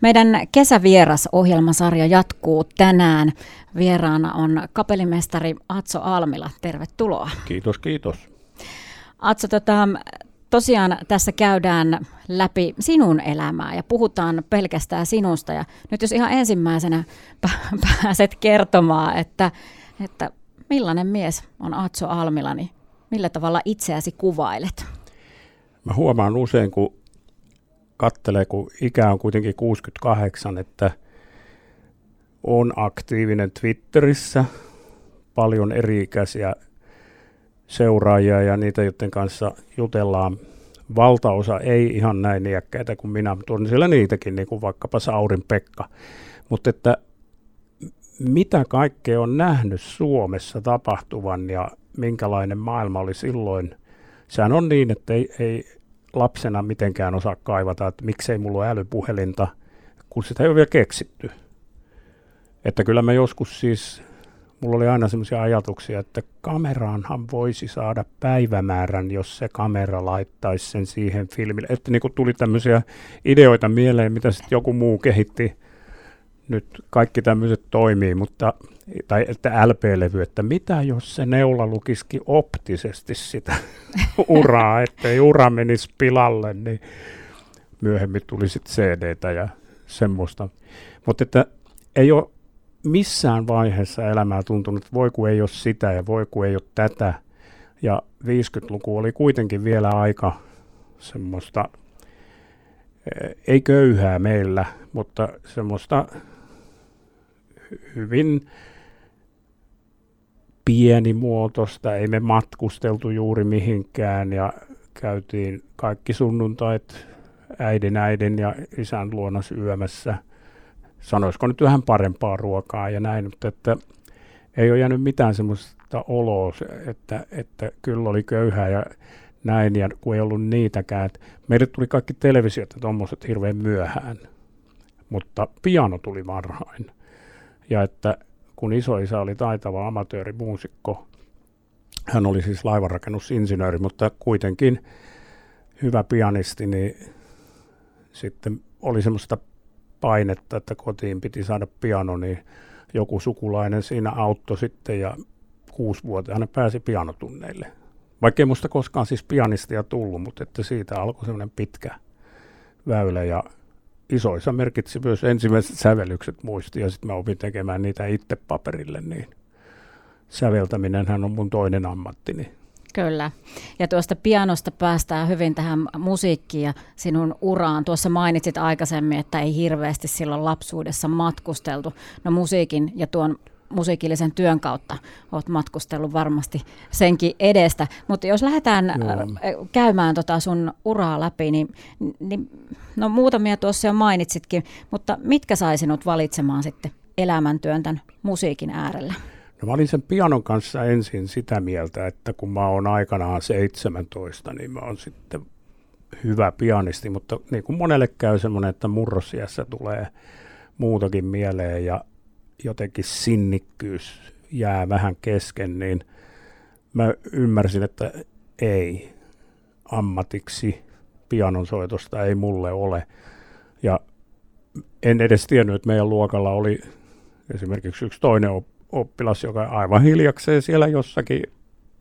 Meidän kesävieras ohjelmasarja jatkuu tänään. Vieraana on kapellimestari Atso Almila. Tervetuloa. Kiitos, kiitos. Atso, tota, tosiaan tässä käydään läpi sinun elämää ja puhutaan pelkästään sinusta. Ja nyt jos ihan ensimmäisenä pääset kertomaan, että, että millainen mies on Atso Almila, niin millä tavalla itseäsi kuvailet? Mä huomaan usein, kun kattelee, kun ikä on kuitenkin 68, että on aktiivinen Twitterissä, paljon eri-ikäisiä seuraajia ja niitä, joiden kanssa jutellaan. Valtaosa ei ihan näin iäkkäitä kuin minä, mutta on siellä niitäkin, niin kuin vaikkapa Saurin Pekka. Mutta että mitä kaikkea on nähnyt Suomessa tapahtuvan ja minkälainen maailma oli silloin. Sehän on niin, että ei, ei lapsena mitenkään osaa kaivata, että miksei mulla ole älypuhelinta, kun sitä ei ole vielä keksitty. Että kyllä mä joskus siis, mulla oli aina semmoisia ajatuksia, että kameraanhan voisi saada päivämäärän, jos se kamera laittaisi sen siihen filmille. Että niin tuli tämmöisiä ideoita mieleen, mitä sitten joku muu kehitti. Nyt kaikki tämmöiset toimii, mutta tai että LP-levy, että mitä jos se neula lukiski optisesti sitä uraa, ettei ura menisi pilalle, niin myöhemmin tuli sitten CD-tä ja semmoista. Mutta että ei ole missään vaiheessa elämää tuntunut, että voi kun ei ole sitä ja voi kun ei ole tätä. Ja 50-luku oli kuitenkin vielä aika semmoista, eh, ei köyhää meillä, mutta semmoista hyvin pienimuotoista, ei me matkusteltu juuri mihinkään ja käytiin kaikki sunnuntait äidin äidin ja isän luona syömässä. Sanoisiko nyt vähän parempaa ruokaa ja näin, mutta että ei ole jäänyt mitään semmoista oloa, että, että kyllä oli köyhää ja näin, ja kun ei ollut niitäkään. Että meille tuli kaikki televisiot ja tuommoiset hirveän myöhään, mutta piano tuli varhain. Ja että kun isoisä oli taitava amatöörimuusikko. Hän oli siis laivanrakennusinsinööri, mutta kuitenkin hyvä pianisti, niin sitten oli semmoista painetta, että kotiin piti saada piano, niin joku sukulainen siinä auttoi sitten ja kuusivuotiaana pääsi pianotunneille. Vaikkei musta koskaan siis pianistia tullut, mutta että siitä alkoi semmoinen pitkä väylä ja isoissa merkitsi myös ensimmäiset sävellykset muisti ja sitten mä opin tekemään niitä itse paperille, niin säveltäminenhän on mun toinen ammattini. Kyllä. Ja tuosta pianosta päästään hyvin tähän musiikkiin ja sinun uraan. Tuossa mainitsit aikaisemmin, että ei hirveästi silloin lapsuudessa matkusteltu. No musiikin ja tuon musiikillisen työn kautta olet matkustellut varmasti senkin edestä. Mutta jos lähdetään Joo. käymään tota sun uraa läpi, niin, niin no muutamia tuossa jo mainitsitkin, mutta mitkä sai sinut valitsemaan sitten elämäntyön tämän musiikin äärellä? No mä olin sen pianon kanssa ensin sitä mieltä, että kun mä oon aikanaan 17, niin mä oon sitten hyvä pianisti, mutta niin kuin monelle käy semmoinen, että murrosiässä tulee muutakin mieleen ja jotenkin sinnikkyys jää vähän kesken, niin mä ymmärsin, että ei ammatiksi pianonsoitosta ei mulle ole. Ja en edes tiennyt, että meidän luokalla oli esimerkiksi yksi toinen oppilas, joka aivan hiljakseen siellä jossakin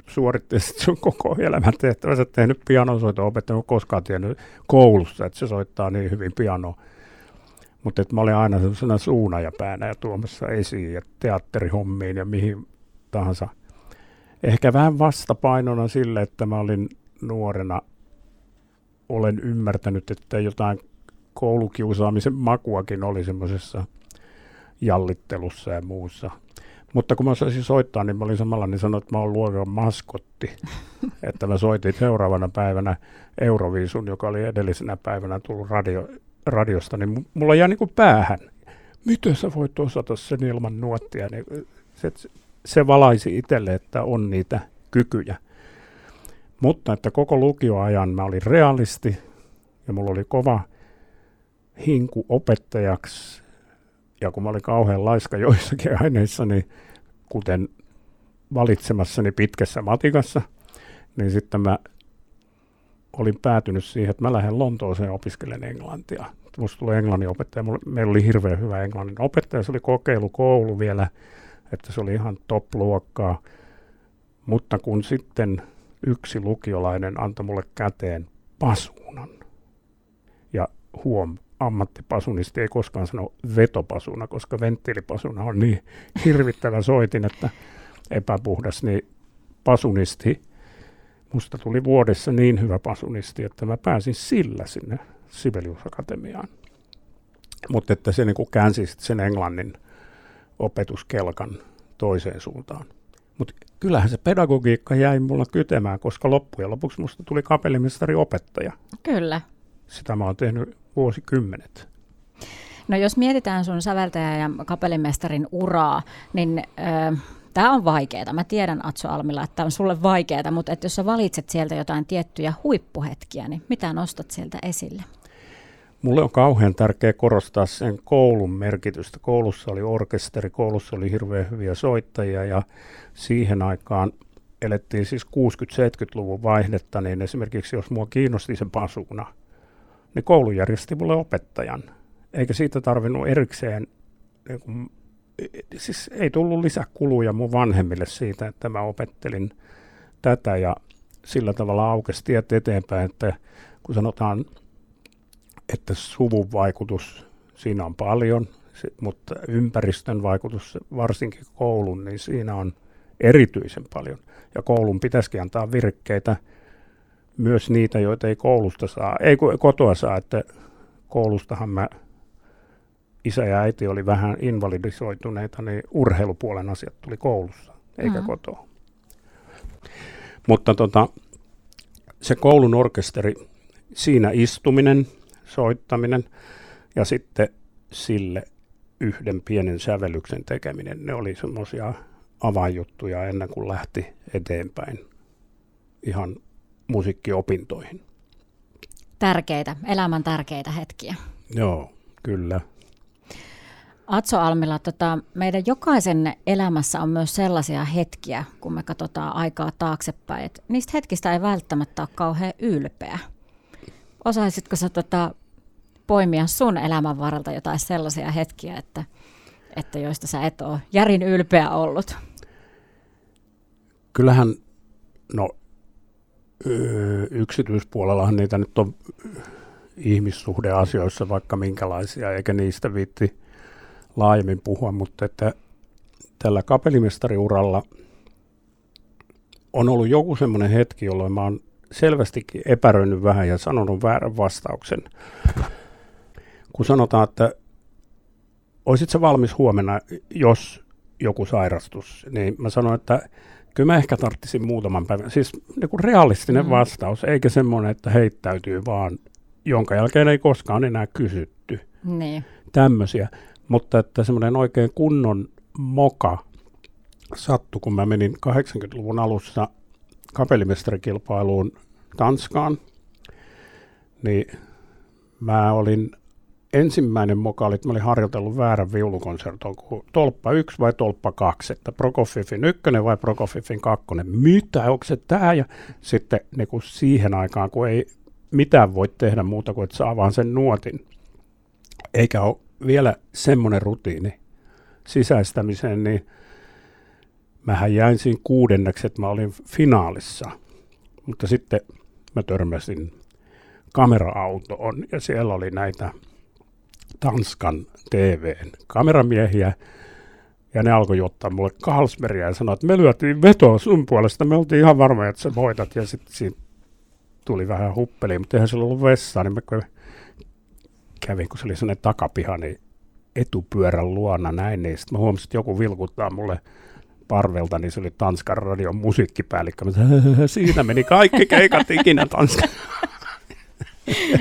suoritti sun koko elämän tehtävänsä tehnyt pianonsoito, opettanut koskaan tiennyt koulussa, että se soittaa niin hyvin pianoa. Mutta mä olin aina sellaisena suunajapäänä ja tuomassa esiin ja teatterihommiin ja mihin tahansa. Ehkä vähän vastapainona sille, että mä olin nuorena, olen ymmärtänyt, että jotain koulukiusaamisen makuakin oli semmoisessa jallittelussa ja muussa. Mutta kun mä saisin soittaa, niin mä olin samalla niin sanoin, että mä olen luokan maskotti. että mä soitin seuraavana päivänä Euroviisun, joka oli edellisenä päivänä tullut radio, radiosta, niin mulla jää niin päähän. Miten sä voit osata sen ilman nuottia? Niin se, se valaisi itselle, että on niitä kykyjä. Mutta että koko lukioajan mä olin realisti ja mulla oli kova hinku opettajaksi. Ja kun mä olin kauhean laiska joissakin aineissa, niin kuten valitsemassani pitkässä matikassa, niin sitten mä olin päätynyt siihen, että mä lähden Lontooseen opiskelemaan englantia. Musta tuli englannin opettaja. Meillä oli hirveän hyvä englannin opettaja. Se oli kokeilukoulu vielä, että se oli ihan top-luokkaa. Mutta kun sitten yksi lukiolainen antoi mulle käteen pasuunan, ja huom, ammattipasunisti ei koskaan sano vetopasuna, koska venttiilipasuna on niin hirvittävä soitin, että epäpuhdas, niin pasunisti, musta tuli vuodessa niin hyvä pasunisti, että mä pääsin sillä sinne Sibelius Akatemiaan. Mutta että se niin käänsi sen englannin opetuskelkan toiseen suuntaan. Mutta kyllähän se pedagogiikka jäi mulla kytemään, koska loppujen lopuksi musta tuli kapellimestari opettaja. Kyllä. Sitä mä oon tehnyt vuosikymmenet. No jos mietitään sun säveltäjä ja kapellimestarin uraa, niin äh, tämä on vaikeaa. Mä tiedän Atso Almilla, että tämä on sulle vaikeaa, mutta että jos sä valitset sieltä jotain tiettyjä huippuhetkiä, niin mitä nostat sieltä esille? Mulle on kauhean tärkeää korostaa sen koulun merkitystä. Koulussa oli orkesteri, koulussa oli hirveän hyviä soittajia ja siihen aikaan elettiin siis 60-70-luvun vaihdetta, niin esimerkiksi jos mua kiinnosti se pasuna, niin koulu järjesti mulle opettajan. Eikä siitä tarvinnut erikseen, niin siis ei tullut lisäkuluja mun vanhemmille siitä, että mä opettelin tätä ja sillä tavalla aukesi tiet eteenpäin, että kun sanotaan, että suvun vaikutus siinä on paljon, mutta ympäristön vaikutus, varsinkin koulun, niin siinä on erityisen paljon. Ja koulun pitäisikin antaa virkkeitä myös niitä, joita ei koulusta saa, ei kotoa saa, että koulustahan mä, isä ja äiti oli vähän invalidisoituneita, niin urheilupuolen asiat tuli koulussa, eikä mm-hmm. kotoa. Mutta tota, se koulun orkesteri, siinä istuminen, soittaminen ja sitten sille yhden pienen sävellyksen tekeminen, ne oli semmoisia avainjuttuja ennen kuin lähti eteenpäin ihan musiikkiopintoihin. Tärkeitä, elämän tärkeitä hetkiä. Joo, kyllä. Atso Almila, tota, meidän jokaisen elämässä on myös sellaisia hetkiä, kun me katsotaan aikaa taaksepäin, että niistä hetkistä ei välttämättä ole kauhean ylpeä. Osaisitko sä tota, poimia sun elämän varrelta jotain sellaisia hetkiä, että, että joista sä et ole järin ylpeä ollut? Kyllähän, no yksityispuolellahan niitä nyt on ihmissuhdeasioissa vaikka minkälaisia, eikä niistä viitti laajemmin puhua, mutta että tällä kapellimestariuralla on ollut joku semmoinen hetki, jolloin mä oon selvästikin epäröinyt vähän ja sanonut väärän vastauksen. Kun sanotaan, että olisit se valmis huomenna, jos joku sairastus, niin mä sanoin, että kyllä mä ehkä tarttisin muutaman päivän. Siis niin kuin realistinen mm. vastaus, eikä semmoinen, että heittäytyy vaan, jonka jälkeen ei koskaan enää kysytty. Niin. Tämmöisiä. Mutta että semmoinen oikein kunnon moka sattui, kun mä menin 80-luvun alussa kapellimestarikilpailuun Tanskaan, niin mä olin ensimmäinen moka oli, että mä olin harjoitellut väärän viulukonserton, tolppa 1 vai tolppa 2, että Prokofiefin ykkönen vai Prokofiefin kakkonen. Mitä, onko se tämä? Ja sitten niin kuin siihen aikaan, kun ei mitään voi tehdä muuta kuin, että saa vaan sen nuotin, eikä ole vielä semmoinen rutiini sisäistämiseen, niin mähän jäin siinä kuudenneksi, että mä olin finaalissa, mutta sitten mä törmäsin kamera-autoon ja siellä oli näitä Tanskan TVn kameramiehiä, ja ne alkoi ottaa mulle Carlsbergia ja sanoi, että me lyötiin vetoa sun puolesta, me oltiin ihan varmoja, että sä voitat, ja sitten siinä tuli vähän huppeli, mutta eihän se ollut vessaa, niin mä kävin, kun se oli sellainen takapiha, niin etupyörän luona näin, niin sitten mä huomasin, että joku vilkuttaa mulle parvelta, niin se oli Tanskan radion musiikkipäällikkö. Mä siinä meni kaikki keikat ikinä Tanskan.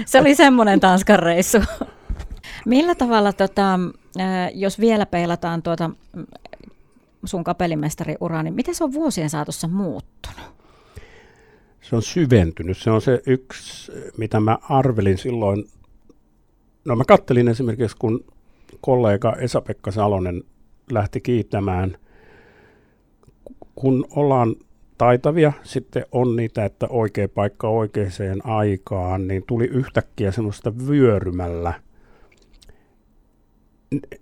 Se oli semmoinen Tanskan reissu. Millä tavalla, tota, jos vielä peilataan tuota sun kapellimestariuraa, niin miten se on vuosien saatossa muuttunut? Se on syventynyt. Se on se yksi, mitä mä arvelin silloin. No mä kattelin esimerkiksi, kun kollega Esa-Pekka Salonen lähti kiittämään, kun ollaan taitavia, sitten on niitä, että oikea paikka oikeaan aikaan, niin tuli yhtäkkiä semmoista vyörymällä –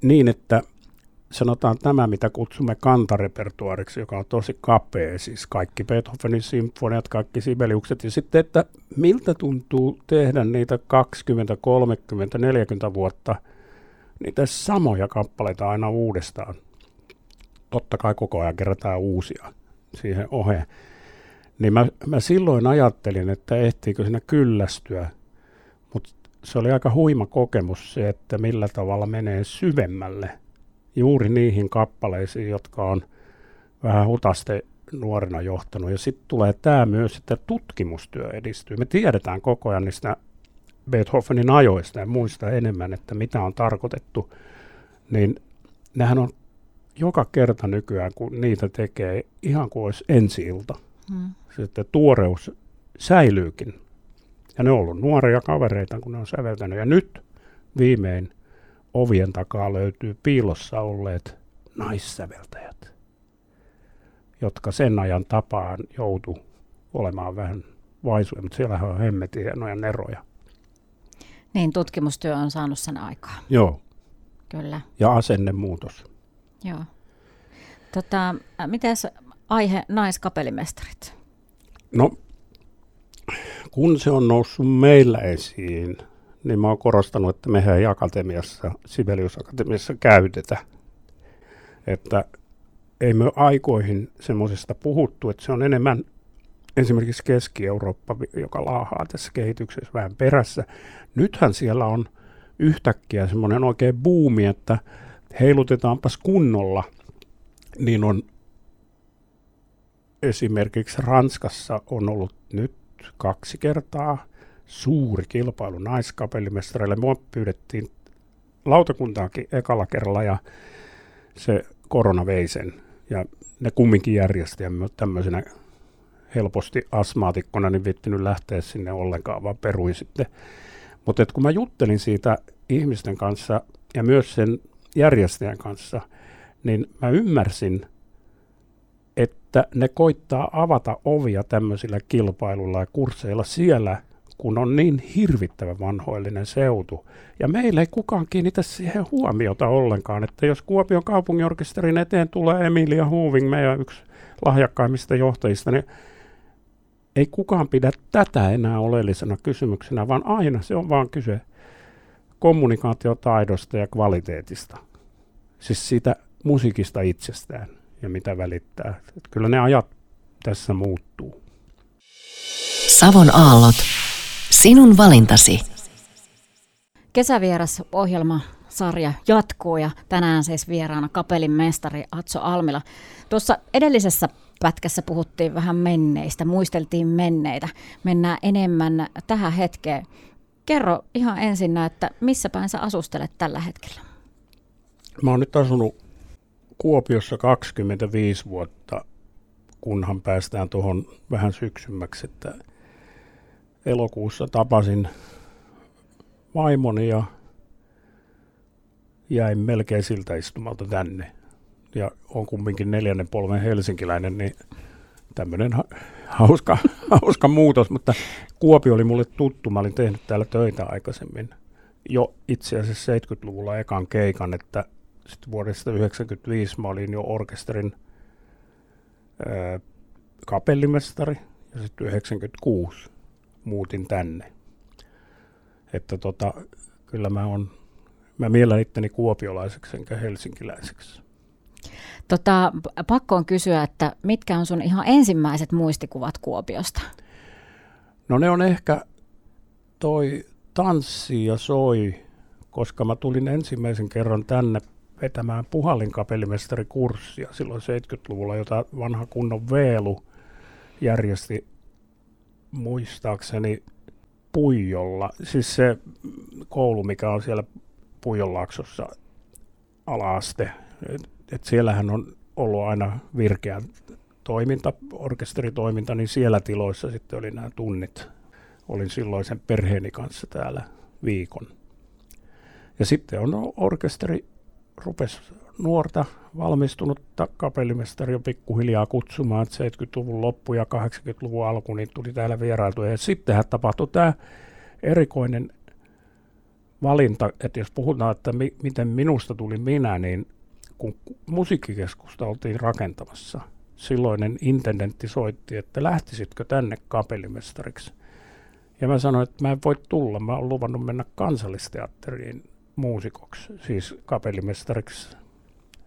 niin, että sanotaan tämä, mitä kutsumme kantarepertuariksi, joka on tosi kapea, siis kaikki Beethovenin symfoniat, kaikki Sibeliukset, ja sitten, että miltä tuntuu tehdä niitä 20, 30, 40 vuotta niitä samoja kappaleita aina uudestaan. Totta kai koko ajan kerätään uusia siihen oheen. Niin mä, mä silloin ajattelin, että ehtiikö siinä kyllästyä, mutta se oli aika huima kokemus se, että millä tavalla menee syvemmälle – juuri niihin kappaleisiin, jotka on vähän hutaste nuorena johtanut. Ja sitten tulee tämä myös, että tutkimustyö edistyy. Me tiedetään koko ajan niistä Beethovenin ajoista ja muista enemmän, että mitä on tarkoitettu. Niin nehän on joka kerta nykyään, kun niitä tekee, ihan kuin olisi ensi-ilta. Hmm. Sitten tuoreus säilyykin. Ja ne on ollut nuoria kavereita, kun ne on säveltänyt. Ja nyt viimein ovien takaa löytyy piilossa olleet naissäveltäjät, jotka sen ajan tapaan joutu olemaan vähän vaisuja, mutta siellähän on hemmetin hienoja neroja. Niin, tutkimustyö on saanut sen aikaa. Joo. Kyllä. Ja asennemuutos. Joo. Tota, mitäs aihe naiskapelimestarit? No, kun se on noussut meillä esiin niin mä oon korostanut, että mehän ei akatemiassa, Sibelius Akatemiassa käytetä. Että ei me aikoihin semmoisesta puhuttu, että se on enemmän esimerkiksi Keski-Eurooppa, joka laahaa tässä kehityksessä vähän perässä. Nythän siellä on yhtäkkiä semmoinen oikein buumi, että heilutetaanpas kunnolla, niin on esimerkiksi Ranskassa on ollut nyt kaksi kertaa – suuri kilpailu naiskapellimestareille. Mua pyydettiin lautakuntaakin ekalla kerralla ja se korona vei sen. Ja ne kumminkin järjesti ja tämmöisenä helposti asmaatikkona niin vittinyt lähteä sinne ollenkaan, vaan peruin sitten. Mutta kun mä juttelin siitä ihmisten kanssa ja myös sen järjestäjän kanssa, niin mä ymmärsin, että ne koittaa avata ovia tämmöisillä kilpailuilla ja kursseilla siellä, kun on niin hirvittävän vanhoillinen seutu. Ja meillä ei kukaan kiinnitä siihen huomiota ollenkaan, että jos Kuopion kaupunginorkesterin eteen tulee Emilia Huving, meidän yksi lahjakkaimmista johtajista, niin ei kukaan pidä tätä enää oleellisena kysymyksenä, vaan aina se on vaan kyse kommunikaatiotaidosta ja kvaliteetista. Siis siitä musiikista itsestään ja mitä välittää. Että kyllä ne ajat tässä muuttuu. Savon aallot Sinun valintasi. Kesävieras ohjelma sarja jatkuu ja tänään siis vieraana kapelin mestari Atso Almila. Tuossa edellisessä pätkässä puhuttiin vähän menneistä, muisteltiin menneitä. Mennään enemmän tähän hetkeen. Kerro ihan ensin, että missä päin sä asustelet tällä hetkellä? Mä oon nyt asunut Kuopiossa 25 vuotta, kunhan päästään tuohon vähän syksymmäksi, että elokuussa tapasin vaimoni ja jäin melkein siltä istumalta tänne. Ja on kumminkin neljännen polven helsinkiläinen, niin tämmöinen hauska, hauska muutos, mutta Kuopi oli mulle tuttu. Mä olin tehnyt täällä töitä aikaisemmin jo itse asiassa 70-luvulla ekan keikan, että sitten vuodesta 1995 mä olin jo orkesterin ää, kapellimestari ja sitten 96 muutin tänne. Että tota, kyllä mä on, mä miellän itteni kuopiolaiseksi enkä helsinkiläiseksi. Tota, pakko on kysyä, että mitkä on sun ihan ensimmäiset muistikuvat Kuopiosta? No ne on ehkä toi tanssi ja soi, koska mä tulin ensimmäisen kerran tänne vetämään puhallinkapellimestarikurssia silloin 70-luvulla, jota vanha kunnon Veelu järjesti muistaakseni Puijolla, siis se koulu, mikä on siellä Puijonlaaksossa alaaste, että et siellähän on ollut aina virkeä toiminta, orkesteritoiminta, niin siellä tiloissa sitten oli nämä tunnit. Olin silloin sen perheeni kanssa täällä viikon. Ja sitten on orkesteri rupesi nuorta valmistunutta kapellimestaria pikkuhiljaa kutsumaan, että 70-luvun loppu ja 80-luvun alku niin tuli täällä vierailtu. Ja sittenhän tapahtui tämä erikoinen valinta, että jos puhutaan, että mi, miten minusta tuli minä, niin kun musiikkikeskusta oltiin rakentamassa, silloinen intendentti soitti, että lähtisitkö tänne kapellimestariksi. Ja mä sanoin, että mä en voi tulla, mä oon luvannut mennä kansallisteatteriin muusikoksi, siis kapellimestariksi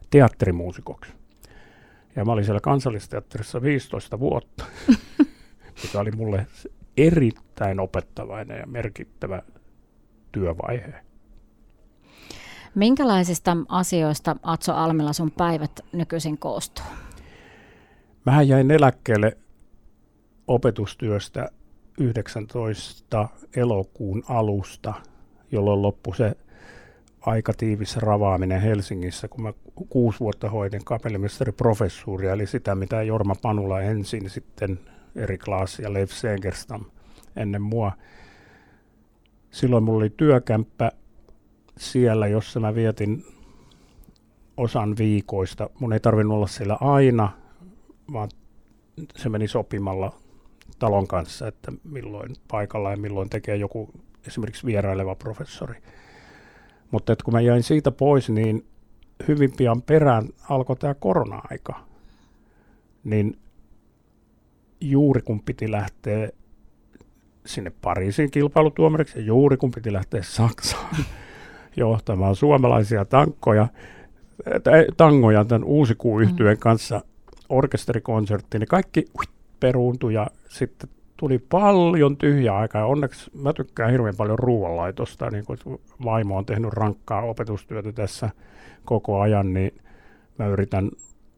teatterimuusikoksi. Ja mä olin siellä kansallisteatterissa 15 vuotta, mikä oli mulle erittäin opettavainen ja merkittävä työvaihe. Minkälaisista asioista Atso Almilla sun päivät nykyisin koostuu? Mähän jäin eläkkeelle opetustyöstä 19 elokuun alusta, jolloin loppui se aika tiivis ravaaminen Helsingissä, kun mä kuusi vuotta hoidin kapellimestariprofessuuria, eli sitä, mitä Jorma Panula ensin, sitten Erik Laas ja Leif Segerstam ennen mua. Silloin mulla oli työkämppä siellä, jossa mä vietin osan viikoista. Mun ei tarvinnut olla siellä aina, vaan se meni sopimalla talon kanssa, että milloin paikalla ja milloin tekee joku esimerkiksi vieraileva professori. Mutta kun mä jäin siitä pois, niin hyvin pian perään alkoi tämä korona-aika. Niin juuri kun piti lähteä sinne Pariisin kilpailutuomariksi ja juuri kun piti lähteä Saksaan johtamaan suomalaisia tankkoja, tangoja tämän uusikuu mm. kanssa orkesterikonserttiin, niin kaikki peruuntui ja sitten tuli paljon tyhjää aikaa. Onneksi mä tykkään hirveän paljon ruoanlaitosta, niin kun vaimo on tehnyt rankkaa opetustyötä tässä koko ajan, niin mä yritän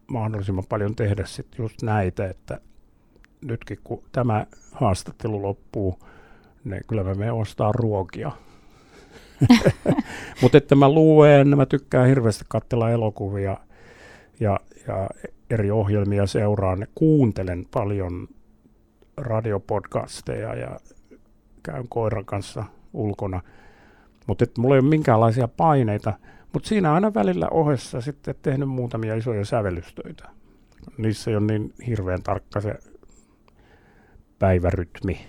mahdollisimman paljon tehdä sitten just näitä, että nytkin kun tämä haastattelu loppuu, niin kyllä mä menen ostaa ruokia. Mutta että mä luen, mä tykkään hirveästi katsella elokuvia ja, ja eri ohjelmia seuraan, kuuntelen paljon radiopodcasteja ja käyn koiran kanssa ulkona. Mutta mulla ei ole minkäänlaisia paineita. Mutta siinä aina välillä ohessa sitten tehnyt muutamia isoja sävellystöitä. Niissä ei ole niin hirveän tarkka se päivärytmi.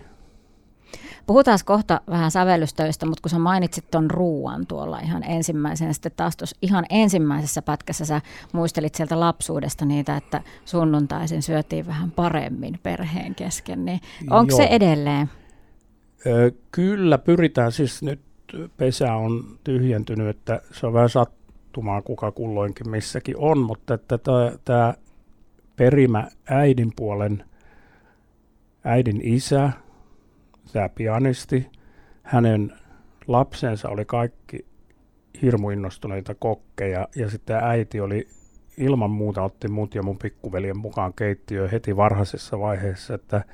Puhutaan kohta vähän sävellystöistä, mutta kun sä mainitsit ton ruuan tuolla ihan ensimmäisenä, sitten taas tuossa ihan ensimmäisessä pätkässä sä muistelit sieltä lapsuudesta niitä, että sunnuntaisin syötiin vähän paremmin perheen kesken, niin onko se edelleen? Kyllä, pyritään siis nyt pesä on tyhjentynyt, että se on vähän sattumaa kuka kulloinkin missäkin on, mutta että tämä perimä äidin puolen, äidin isä, tämä pianisti, hänen lapsensa oli kaikki hirmu innostuneita kokkeja ja sitten äiti oli ilman muuta otti mut ja mun pikkuveljen mukaan keittiöön heti varhaisessa vaiheessa, että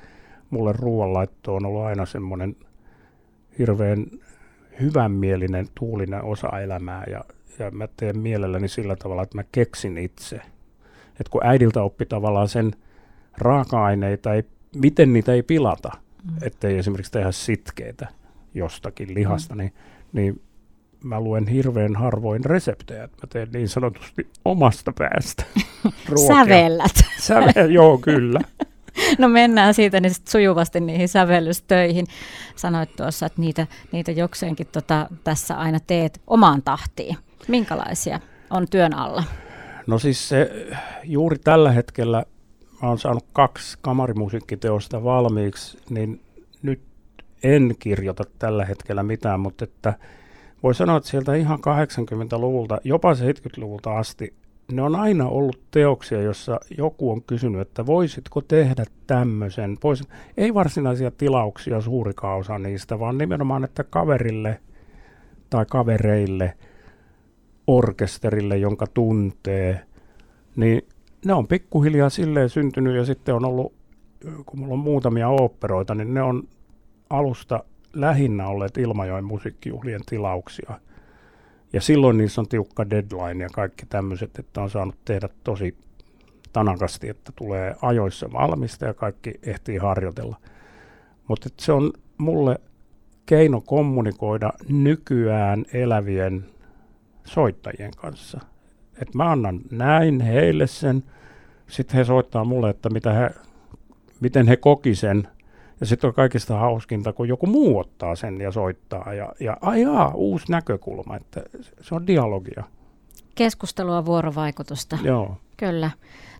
mulle ruoanlaitto on ollut aina semmoinen hirveän hyvänmielinen, tuulinen osa elämää ja, ja mä teen mielelläni sillä tavalla, että mä keksin itse. Että kun äidiltä oppi tavallaan sen raaka-aineita, ei, miten niitä ei pilata. Ettei esimerkiksi tehdä sitkeitä jostakin lihasta, mm. niin, niin mä luen hirveän harvoin reseptejä, että mä teen niin sanotusti omasta päästä Sävellät. Säve, joo, kyllä. No mennään siitä niin sujuvasti niihin sävellystöihin. Sanoit tuossa, että niitä, niitä jokseenkin tota, tässä aina teet omaan tahtiin. Minkälaisia on työn alla? No siis se, juuri tällä hetkellä mä oon saanut kaksi kamarimusiikkiteosta valmiiksi, niin nyt en kirjoita tällä hetkellä mitään, mutta että voi sanoa, että sieltä ihan 80-luvulta, jopa 70-luvulta asti, ne on aina ollut teoksia, jossa joku on kysynyt, että voisitko tehdä tämmöisen. Vois, ei varsinaisia tilauksia suurikaan osa niistä, vaan nimenomaan, että kaverille tai kavereille, orkesterille, jonka tuntee, niin ne on pikkuhiljaa silleen syntynyt ja sitten on ollut, kun mulla on muutamia oopperoita, niin ne on alusta lähinnä olleet Ilmajoen musiikkijuhlien tilauksia. Ja silloin niissä on tiukka deadline ja kaikki tämmöiset, että on saanut tehdä tosi tanakasti, että tulee ajoissa valmista ja kaikki ehtii harjoitella. Mutta se on mulle keino kommunikoida nykyään elävien soittajien kanssa että mä annan näin heille sen, sitten he soittaa mulle, että mitä he, miten he koki sen, Ja sitten on kaikista hauskinta, kun joku muu ottaa sen ja soittaa. Ja, ja ajaa, uusi näkökulma, että se on dialogia. Keskustelua, vuorovaikutusta. Joo. Kyllä.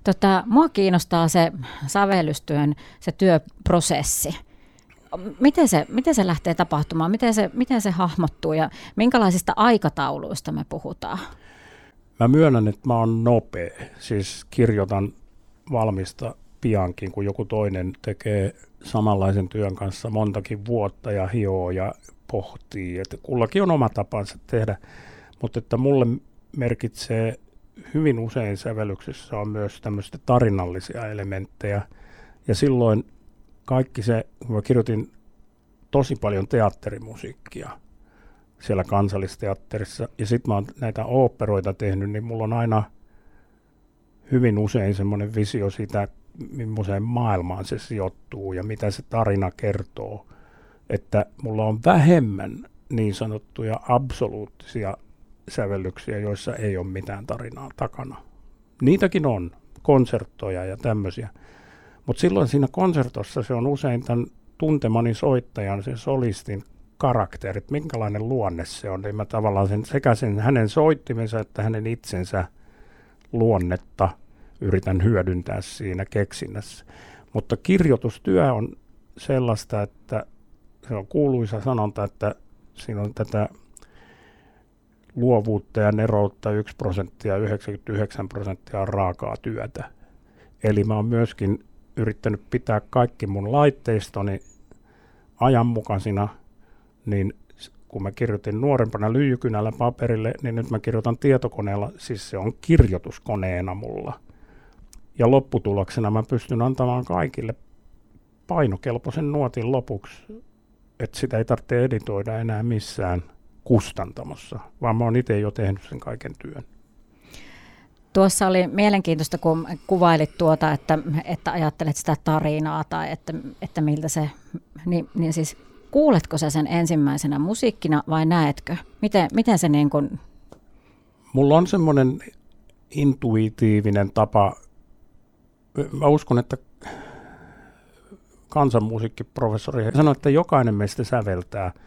Tota, mua kiinnostaa se sävellystyön, se työprosessi. Miten se, miten se lähtee tapahtumaan? Miten se, miten se hahmottuu ja minkälaisista aikatauluista me puhutaan? Mä myönnän, että mä oon nopea. Siis kirjoitan valmista piankin, kun joku toinen tekee samanlaisen työn kanssa montakin vuotta ja hioo ja pohtii. Että kullakin on oma tapansa tehdä, mutta että mulle merkitsee hyvin usein sävellyksessä on myös tämmöistä tarinallisia elementtejä. Ja silloin kaikki se, kun mä kirjoitin tosi paljon teatterimusiikkia siellä kansallisteatterissa, ja sitten mä oon näitä oopperoita tehnyt, niin mulla on aina hyvin usein semmoinen visio siitä, millaiseen maailmaan se sijoittuu ja mitä se tarina kertoo. Että mulla on vähemmän niin sanottuja absoluuttisia sävellyksiä, joissa ei ole mitään tarinaa takana. Niitäkin on, konserttoja ja tämmöisiä. Mutta silloin siinä konsertossa se on usein tämän tuntemani soittajan, sen solistin karakterit, minkälainen luonne se on. Niin mä tavallaan sen, sekä sen hänen soittimensa että hänen itsensä luonnetta yritän hyödyntää siinä keksinnässä. Mutta kirjoitustyö on sellaista, että se on kuuluisa sanonta, että siinä on tätä luovuutta ja neroutta 1 prosenttia, 99 prosenttia on raakaa työtä. Eli mä oon myöskin yrittänyt pitää kaikki mun laitteistoni ajanmukaisina, niin kun mä kirjoitin nuorempana lyijykynällä paperille, niin nyt mä kirjoitan tietokoneella, siis se on kirjoituskoneena mulla. Ja lopputuloksena mä pystyn antamaan kaikille painokelpoisen nuotin lopuksi, että sitä ei tarvitse editoida enää missään – kustantamossa, vaan mä oon itse jo tehnyt sen kaiken työn. Tuossa oli mielenkiintoista, kun kuvailit tuota, että, että ajattelet sitä tarinaa tai että, että miltä se, niin, niin siis kuuletko sä sen ensimmäisenä musiikkina vai näetkö? Miten, miten se niin kuin... Mulla on semmoinen intuitiivinen tapa, mä uskon, että kansanmusiikkiprofessori sanoi, että jokainen meistä säveltää –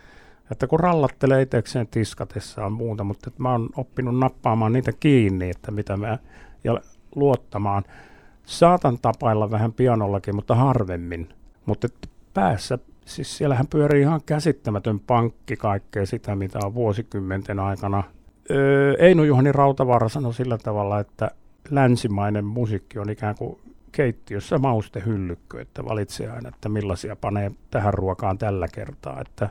että kun rallattelee itsekseen tiskatessaan muuta, mutta että mä oon oppinut nappaamaan niitä kiinni, että mitä mä, ja luottamaan. Saatan tapailla vähän pianollakin, mutta harvemmin. Mutta että päässä, siis siellähän pyörii ihan käsittämätön pankki kaikkea sitä, mitä on vuosikymmenten aikana. Öö, Eino Juhani Rautavaara sanoi sillä tavalla, että länsimainen musiikki on ikään kuin keittiössä maustehyllykkö, että valitsee aina, että millaisia panee tähän ruokaan tällä kertaa. Että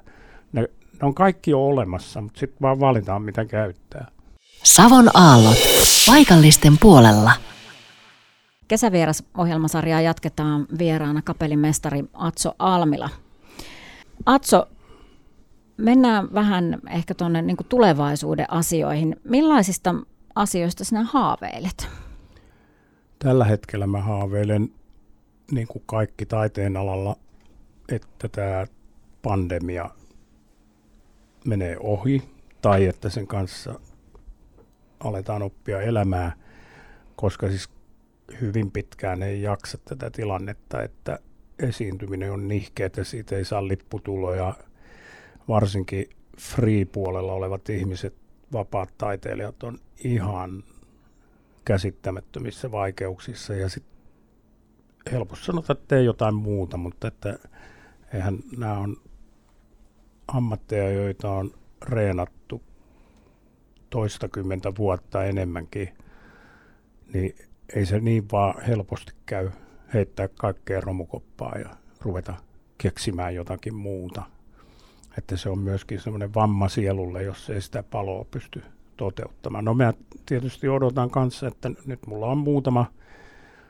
ne ne on kaikki jo olemassa, mutta sitten vaan valitaan, mitä käyttää. Savon aallot. Paikallisten puolella. Kesävieras-ohjelmasarjaa jatketaan vieraana kapellimestari Atso Almila. Atso, mennään vähän ehkä tuonne niin tulevaisuuden asioihin. Millaisista asioista sinä haaveilet? Tällä hetkellä mä haaveilen, niin kuin kaikki taiteen alalla, että tämä pandemia menee ohi tai että sen kanssa aletaan oppia elämää, koska siis hyvin pitkään ei jaksa tätä tilannetta, että esiintyminen on nihkeä, että siitä ei saa lipputuloja. Varsinkin free-puolella olevat ihmiset, vapaat taiteilijat on ihan käsittämättömissä vaikeuksissa ja sitten helposti sanotaan, että tee jotain muuta, mutta että eihän nämä on ammatteja, joita on reenattu toistakymmentä vuotta enemmänkin, niin ei se niin vaan helposti käy heittää kaikkea romukoppaa ja ruveta keksimään jotakin muuta. Että se on myöskin semmoinen vamma sielulle, jos ei sitä paloa pysty toteuttamaan. No mä tietysti odotan kanssa, että nyt mulla on muutama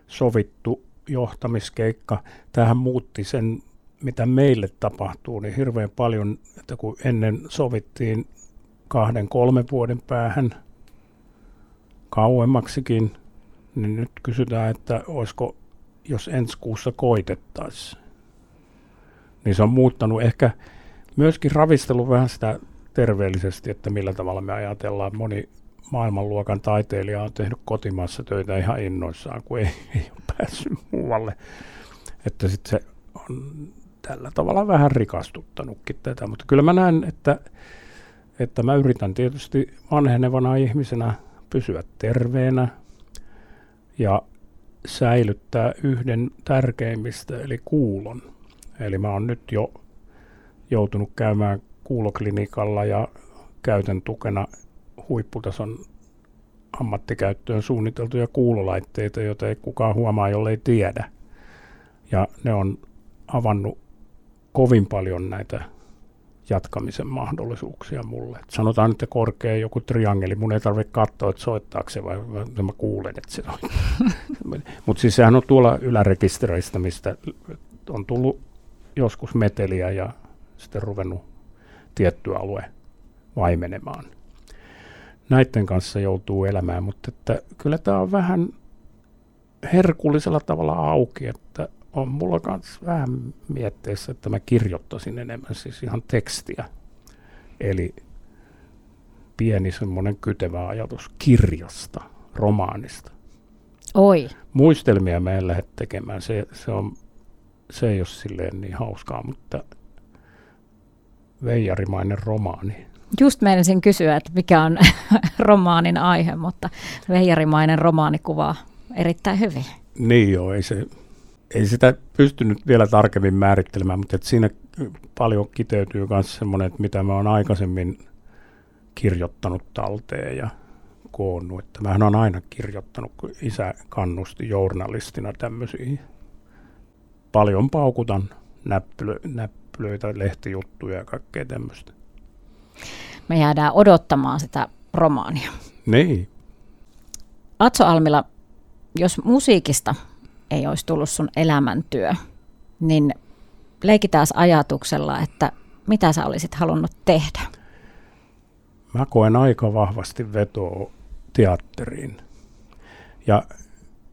sovittu johtamiskeikka. Tähän muutti sen mitä meille tapahtuu, niin hirveän paljon, että kun ennen sovittiin kahden, kolmen vuoden päähän kauemmaksikin, niin nyt kysytään, että olisiko, jos ensi kuussa koitettaisiin. Niin se on muuttanut ehkä myöskin ravistelu vähän sitä terveellisesti, että millä tavalla me ajatellaan. Moni maailmanluokan taiteilija on tehnyt kotimaassa töitä ihan innoissaan, kun ei, ei ole päässyt muualle. Että sitten se on tällä tavalla vähän rikastuttanutkin tätä, mutta kyllä mä näen, että, että mä yritän tietysti vanhenevana ihmisenä pysyä terveenä ja säilyttää yhden tärkeimmistä, eli kuulon. Eli mä oon nyt jo joutunut käymään kuuloklinikalla ja käytän tukena huipputason ammattikäyttöön suunniteltuja kuulolaitteita, joita ei kukaan huomaa, jollei tiedä. Ja ne on avannut kovin paljon näitä jatkamisen mahdollisuuksia mulle. Et sanotaan, että korkea joku triangeli, mun ei tarvitse katsoa, että soittaako se vai, vai mä kuulen, että se on. Mutta siis sehän on tuolla ylärekistereistä, mistä on tullut joskus meteliä ja sitten ruvennut tietty alue vaimenemaan. Näiden kanssa joutuu elämään, mutta että kyllä tämä on vähän herkullisella tavalla auki, että on mulla myös vähän mietteessä, että mä kirjoittaisin enemmän siis ihan tekstiä. Eli pieni semmoinen kytevä ajatus kirjasta, romaanista. Oi. Muistelmia mä en lähde tekemään, se, se, on, se ei ole silleen niin hauskaa, mutta veijarimainen romaani. Just meinasin kysyä, että mikä on romaanin aihe, mutta veijarimainen romaani kuvaa erittäin hyvin. Niin joo, ei, se, ei sitä pystynyt vielä tarkemmin määrittelemään, mutta että siinä paljon kiteytyy myös semmoinen, että mitä mä oon aikaisemmin kirjoittanut talteen ja koonnut. Että mähän on aina kirjoittanut, kun isä kannusti journalistina tämmöisiin. Paljon paukutan näppylö, näppylöitä, lehtijuttuja ja kaikkea tämmöistä. Me jäädään odottamaan sitä romaania. Niin. Atso Almila, jos musiikista ei olisi tullut sun elämäntyö, niin leikitään ajatuksella, että mitä sä olisit halunnut tehdä? Mä koen aika vahvasti vetoa teatteriin. Ja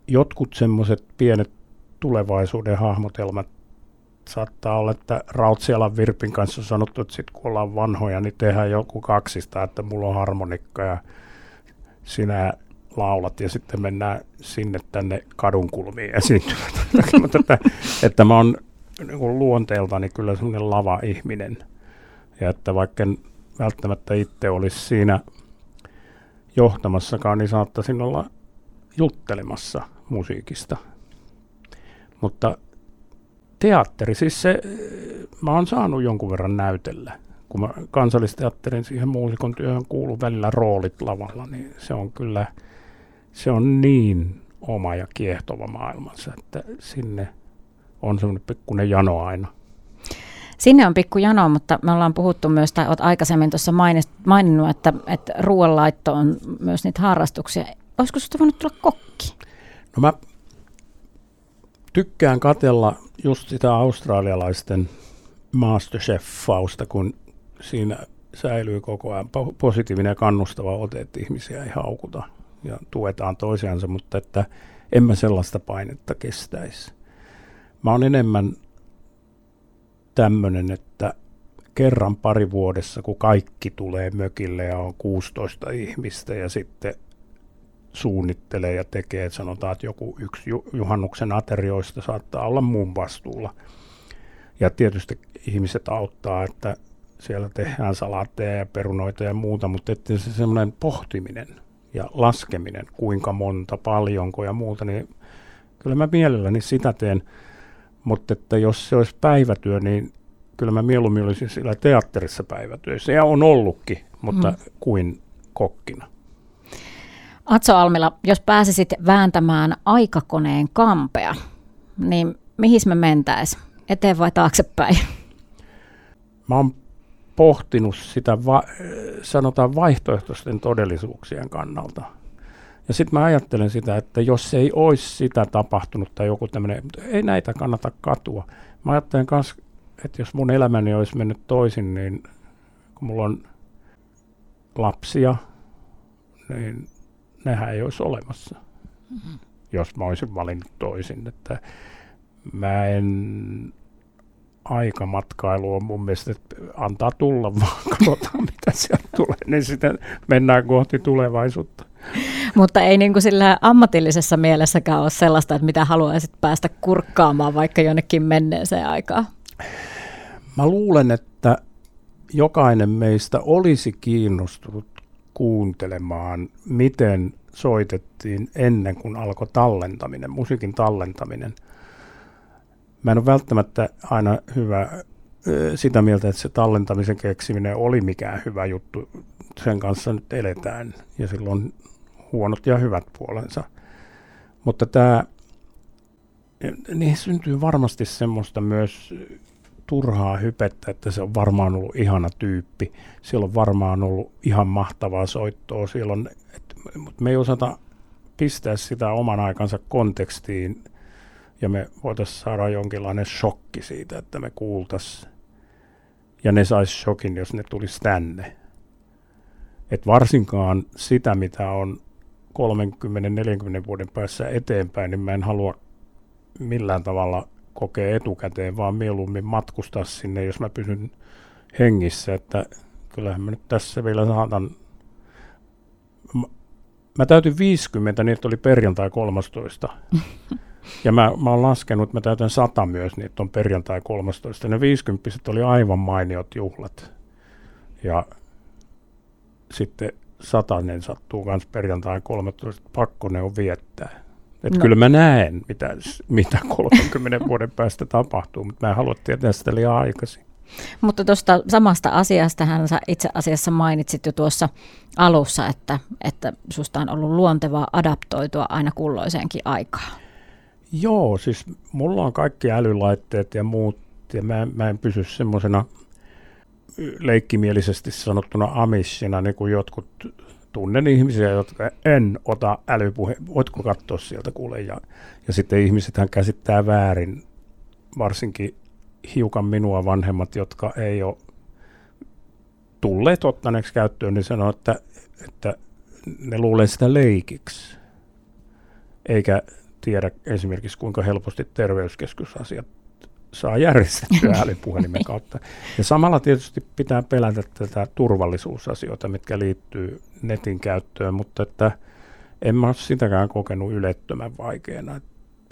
jotkut semmoiset pienet tulevaisuuden hahmotelmat saattaa olla, että Rautsialan Virpin kanssa on sanottu, että sit kun ollaan vanhoja, niin tehdään joku kaksista, että mulla on harmonikka ja sinä laulat ja sitten mennään sinne tänne kadunkulmiin esiintymään. Mutta että, että mä oon niin luonteeltani kyllä semmoinen lava-ihminen. Ja että vaikka en välttämättä itse olisi siinä johtamassakaan, niin saattaisin olla juttelemassa musiikista. Mutta teatteri, siis se, mä oon saanut jonkun verran näytellä. Kun mä kansallisteatterin siihen muusikon työhön kuuluu välillä roolit lavalla, niin se on kyllä, se on niin oma ja kiehtova maailmansa, että sinne on semmoinen pikkuinen jano aina. Sinne on pikku jano, mutta me ollaan puhuttu myös, tai olet aikaisemmin tuossa maininnut, että, että ruoanlaitto on myös niitä harrastuksia. Olisiko sinusta voinut tulla kokki? No mä tykkään katella just sitä australialaisten Masterchef-fausta, kun siinä säilyy koko ajan positiivinen ja kannustava ote, että ihmisiä ei haukuta ja tuetaan toisiansa, mutta että en mä sellaista painetta kestäisi. Mä oon enemmän tämmöinen, että kerran pari vuodessa, kun kaikki tulee mökille ja on 16 ihmistä ja sitten suunnittelee ja tekee, että sanotaan, että joku yksi juhannuksen aterioista saattaa olla mun vastuulla. Ja tietysti ihmiset auttaa, että siellä tehdään salaatteja ja perunoita ja muuta, mutta että se semmoinen pohtiminen ja laskeminen, kuinka monta, paljonko ja muuta, niin kyllä mä mielelläni sitä teen. Mutta että jos se olisi päivätyö, niin kyllä mä mieluummin olisin sillä teatterissa päivätyössä. Ja on ollutkin, mutta mm. kuin kokkina. Atso Almila, jos pääsisit vääntämään aikakoneen kampea, niin mihin me mentäis? Eteen vai taaksepäin? Mä oon pohtinut sitä, va- sanotaan vaihtoehtoisten todellisuuksien kannalta. Ja sitten mä ajattelen sitä, että jos ei olisi sitä tapahtunut tai joku tämmöinen, ei näitä kannata katua. Mä ajattelen myös, että jos mun elämäni olisi mennyt toisin, niin kun mulla on lapsia, niin nehän ei olisi olemassa, mm-hmm. jos mä olisin valinnut toisin. Että mä en aikamatkailu on mun mielestä, että antaa tulla vaan, katsotaan mitä sieltä tulee, niin sitten mennään kohti tulevaisuutta. Mutta ei niin kuin sillä ammatillisessa mielessäkään ole sellaista, että mitä haluaisit päästä kurkkaamaan vaikka jonnekin menneeseen aikaan. Mä luulen, että jokainen meistä olisi kiinnostunut kuuntelemaan, miten soitettiin ennen kuin alkoi tallentaminen, musiikin tallentaminen. Mä en ole välttämättä aina hyvä sitä mieltä, että se tallentamisen keksiminen oli mikään hyvä juttu. Sen kanssa nyt eletään ja silloin huonot ja hyvät puolensa. Mutta tämä, niin syntyy varmasti semmoista myös turhaa hypettä, että se on varmaan ollut ihana tyyppi. Siellä on varmaan ollut ihan mahtavaa soittoa. Siellä on, et, mutta me ei osata pistää sitä oman aikansa kontekstiin ja me voitaisiin saada jonkinlainen shokki siitä, että me kuultaisiin. Ja ne sais shokin, jos ne tulisi tänne. Et varsinkaan sitä, mitä on 30-40 vuoden päässä eteenpäin, niin mä en halua millään tavalla kokea etukäteen, vaan mieluummin matkustaa sinne, jos mä pysyn hengissä, että kyllähän mä nyt tässä vielä saatan mä täytin 50, niin oli perjantai 13. Ja mä, mä oon laskenut, että mä täytän 100 myös, niin on perjantai 13. Ne 50 oli aivan mainiot juhlat. Ja sitten satanen sattuu myös perjantai 13. Pakko ne on viettää. Et no. Kyllä mä näen, mitä, mitä 30 vuoden päästä tapahtuu, mutta mä en halua tietää sitä liian aikaisin. Mutta tuosta samasta asiasta hän itse asiassa mainitsit jo tuossa alussa, että, että susta on ollut luontevaa adaptoitua aina kulloiseenkin aikaan. Joo, siis mulla on kaikki älylaitteet ja muut, ja mä, mä en pysy semmoisena leikkimielisesti sanottuna amissina, niin kuin jotkut tunnen ihmisiä, jotka en ota älypuhe, voitko katsoa sieltä kuule, ja, ja sitten ihmisethän käsittää väärin, varsinkin hiukan minua vanhemmat, jotka ei ole tulleet ottaneeksi käyttöön, niin sanoo, että, että ne luulee sitä leikiksi, eikä tiedä esimerkiksi kuinka helposti terveyskeskusasiat saa järjestettyä älypuhelimen kautta. Ja samalla tietysti pitää pelätä tätä turvallisuusasioita, mitkä liittyy netin käyttöön, mutta että en mä ole sitäkään kokenut ylettömän vaikeana.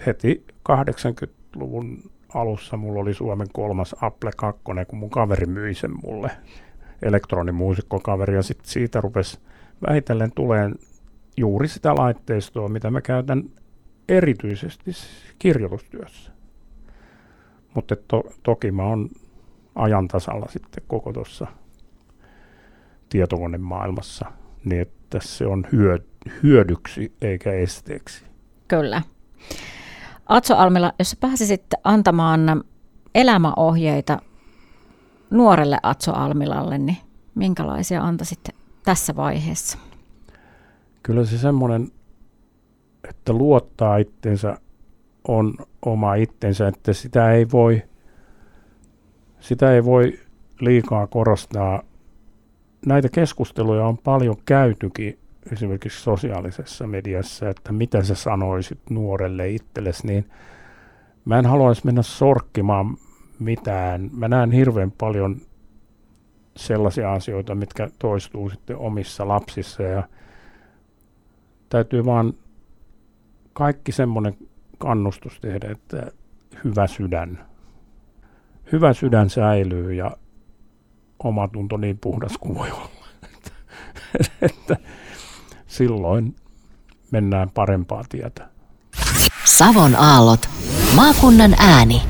Heti 80-luvun alussa mulla oli Suomen kolmas Apple 2, kun mun kaveri myi sen mulle, elektronimuusikkokaveri, ja sitten siitä rupesi vähitellen tulee juuri sitä laitteistoa, mitä mä käytän erityisesti kirjoitustyössä. Mutta to, toki mä oon ajan tasalla sitten koko tuossa tietokonemaailmassa, niin että se on hyö, hyödyksi eikä esteeksi. Kyllä. Atso Almila, jos pääsisit antamaan elämäohjeita nuorelle Atso Almilalle, niin minkälaisia antaisit tässä vaiheessa? Kyllä se semmoinen, että luottaa itsensä on oma itsensä, että sitä ei voi, sitä ei voi liikaa korostaa. Näitä keskusteluja on paljon käytykin esimerkiksi sosiaalisessa mediassa, että mitä sä sanoisit nuorelle itsellesi, niin mä en haluaisi mennä sorkkimaan mitään. Mä näen hirveän paljon sellaisia asioita, mitkä toistuu sitten omissa lapsissa ja täytyy vaan kaikki semmoinen kannustus tehdä, että hyvä sydän. Hyvä sydän säilyy ja oma tunto niin puhdas kuin voi olla. että silloin mennään parempaa tietä. Savon aallot. Maakunnan ääni.